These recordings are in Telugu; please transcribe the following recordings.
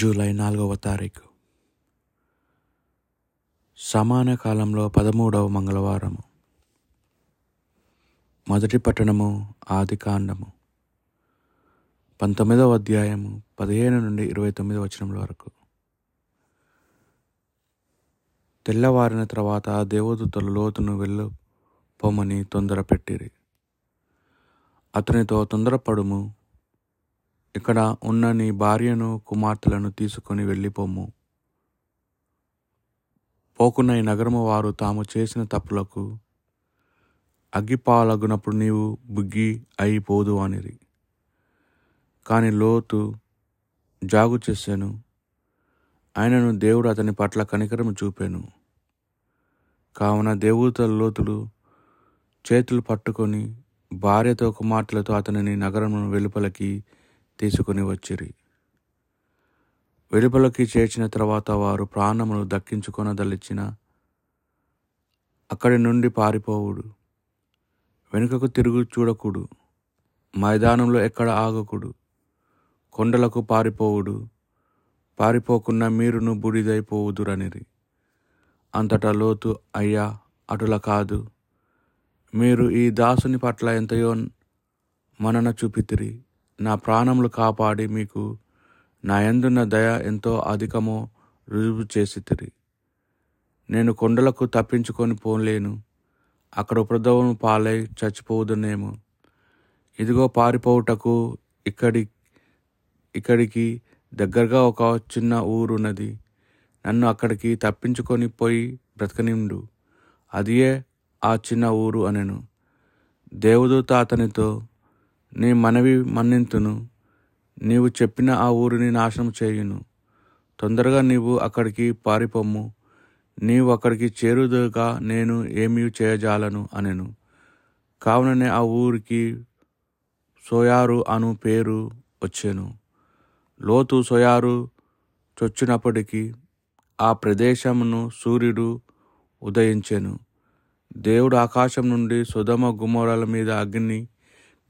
జూలై నాలుగవ తారీఖు. సమాన కాలంలో పదమూడవ మంగళవారము. మొదటి పట్టణము ఆది కాండము. పంతొమ్మిదవ అధ్యాయము పదిహేను నుండి ఇరవై తొమ్మిది వచనముల వరకు. తెల్లవారిన తర్వాత దేవదూతలు లోతును వెళ్ళు పొమ్మని తొందర పెట్టిరి అతనితో తొందరపడుము ఇక్కడ ఉన్న నీ భార్యను కుమార్తెలను తీసుకొని వెళ్ళిపోము. పోకున్న ఈ నగరము వారు తాము చేసిన తప్పులకు అగ్గిపాలగునప్పుడు నీవు బుగ్గి అయిపోదు అనిది కాని లోతు జాగు చేశాను. ఆయనను దేవుడు అతని పట్ల కనికరము చూపాను. కావున దేవతల లోతులు చేతులు పట్టుకొని భార్యతో కుమార్తెలతో అతనిని నగరమును వెలుపలకి తీసుకుని వచ్చిరి. వెలుపలకి చేర్చిన తర్వాత వారు ప్రాణములు దక్కించుకొనదలిచిన అక్కడి నుండి పారిపోవుడు. వెనుకకు తిరుగు చూడకుడు. మైదానంలో ఎక్కడ ఆగకుడు. కొండలకు పారిపోవుడు. పారిపోకుండా మీరును బుడిదైపోవుదురనిరి. అంతటా లోతు అయ్యా అటుల కాదు. మీరు ఈ దాసుని పట్ల ఎంతయో మనన చూపితిరి. నా ప్రాణములు కాపాడి మీకు నా ఎందున్న దయ ఎంతో అధికమో రుజువు చేసితిరి నేను కొండలకు తప్పించుకొని పోలేను. అక్కడ ఉపద్రవం పాలై చచ్చిపోదునేమో. ఇదిగో పారిపోవుటకు ఇక్కడి ఇక్కడికి దగ్గరగా ఒక చిన్న ఊరున్నది. నన్ను అక్కడికి తప్పించుకొని పోయి బ్రతకనిండు. అదియే ఆ చిన్న ఊరు అనెను. దేవదూత అతనితో నీ మనవి మన్నింతును. నీవు చెప్పిన ఆ ఊరిని నాశనం చేయును. తొందరగా నీవు అక్కడికి పారిపోమ్ము. నీవు అక్కడికి చేరుదుగా నేను ఏమీ చేయజాలను అనెను. కావుననే ఆ ఊరికి సోయారు అను పేరు వచ్చాను. లోతు సోయారు చొచ్చినప్పటికీ ఆ ప్రదేశమును సూర్యుడు ఉదయించెను. దేవుడు ఆకాశం నుండి సుధమ గుమ్మరాల మీద అగ్ని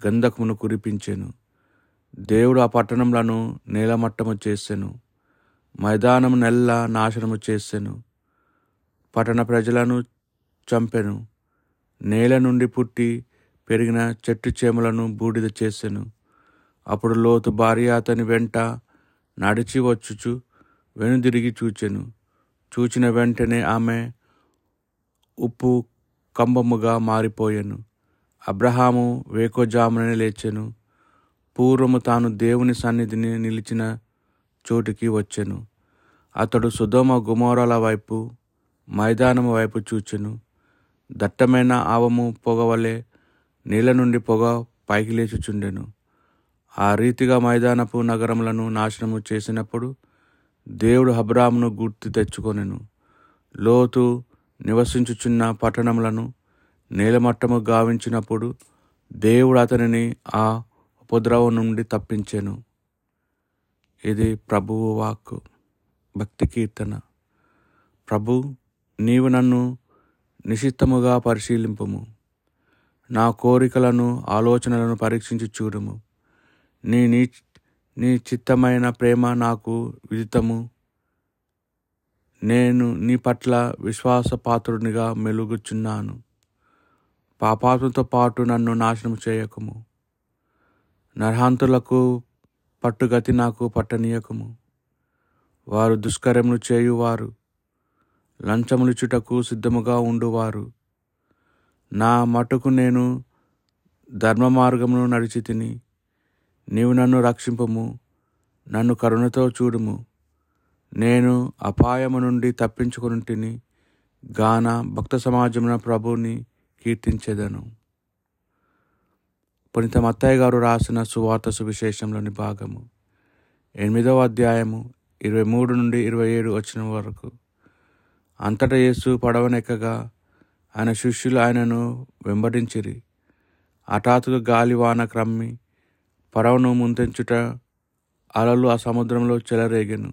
గంధకమును కురిపించెను. దేవుడు ఆ పట్టణంలను నేలమట్టము చేసెను. మైదానము నెల్ల నాశనము చేసెను. పట్టణ ప్రజలను చంపెను. నేల నుండి పుట్టి పెరిగిన చెట్టు చేమలను బూడిద చేసెను. అప్పుడు లోతు భార్య అతని వెంట నడిచి వచ్చుచు వెనుదిరిగి చూచెను. చూచిన వెంటనే ఆమె ఉప్పు కంబముగా మారిపోయాను. అబ్రహాము వేకోజామునని లేచెను. పూర్వము తాను దేవుని సన్నిధిని నిలిచిన చోటికి వచ్చెను. అతడు సుధోమ గుమోరాల వైపు మైదానము వైపు చూచెను. దట్టమైన ఆవము పొగవలే నీళ్ళ నుండి పొగ పైకి లేచుచుండెను. ఆ రీతిగా మైదానపు నగరములను నాశనము చేసినప్పుడు దేవుడు అబ్రామును గుర్తు తెచ్చుకొనెను. లోతు నివసించుచున్న పట్టణములను నేలమట్టము గావించినప్పుడు దేవుడు అతనిని ఆ ఉపద్రవం నుండి తప్పించెను. ఇది ప్రభువు వాక్కు. భక్తి కీర్తన. ప్రభు నీవు నన్ను నిషిత్తముగా పరిశీలింపుము. నా కోరికలను ఆలోచనలను పరీక్షించి చూడము. నీ నీ నీ చిత్తమైన ప్రేమ నాకు విదితము. నేను నీ పట్ల విశ్వాసపాత్రునిగా మెలుగుచున్నాను. పాపాత్మతో పాటు నన్ను నాశనం చేయకము. నరహాంతులకు పట్టుగతి నాకు పట్టనీయకము. వారు దుష్కరములు చేయువారు. లంచములిచుటకు సిద్ధముగా ఉండువారు. నా మటుకు నేను ధర్మ మార్గమును నడిచి తిని నీవు నన్ను రక్షింపము నన్ను కరుణతో చూడుము. నేను అపాయము నుండి తప్పించుకుని తిని గాన భక్త సమాజమున ప్రభుని కీర్తించేదను. పునీత మత్తయ్య గారు రాసిన సువార్త సువిశేషంలోని భాగము ఎనిమిదవ అధ్యాయము ఇరవై మూడు నుండి ఇరవై ఏడు వచ్చిన వరకు. అంతటా యేసు పడవనెక్కగా ఆయన శిష్యులు ఆయనను వెంబడించిరి. హఠాత్తుగా గాలివాన క్రమ్మి పడవను ముంతెంచుట అలలు ఆ సముద్రంలో చెలరేగెను.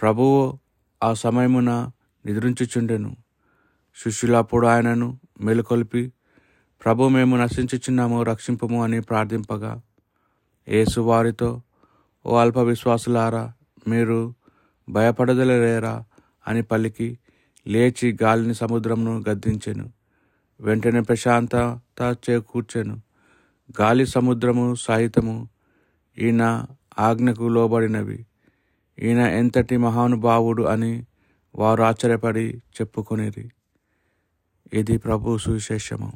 ప్రభువు ఆ సమయమున నిద్రించుచుండెను. శిష్యులు అప్పుడు ఆయనను మేలుకొల్పి ప్రభు మేము నశించుచున్నాము రక్షింపము అని ప్రార్థింపగా యేసు వారితో ఓ అల్ప విశ్వాసులారా మీరు భయపడదలేరా అని పలికి లేచి గాలిని సముద్రమును గద్దించెను. వెంటనే ప్రశాంతత చేకూర్చెను. గాలి సముద్రము సహితము ఈయన ఆజ్ఞకు లోబడినవి. ఈయన ఎంతటి మహానుభావుడు అని వారు ఆశ్చర్యపడి చెప్పుకొనిరి ఇది ప్రభు సువిశేషము.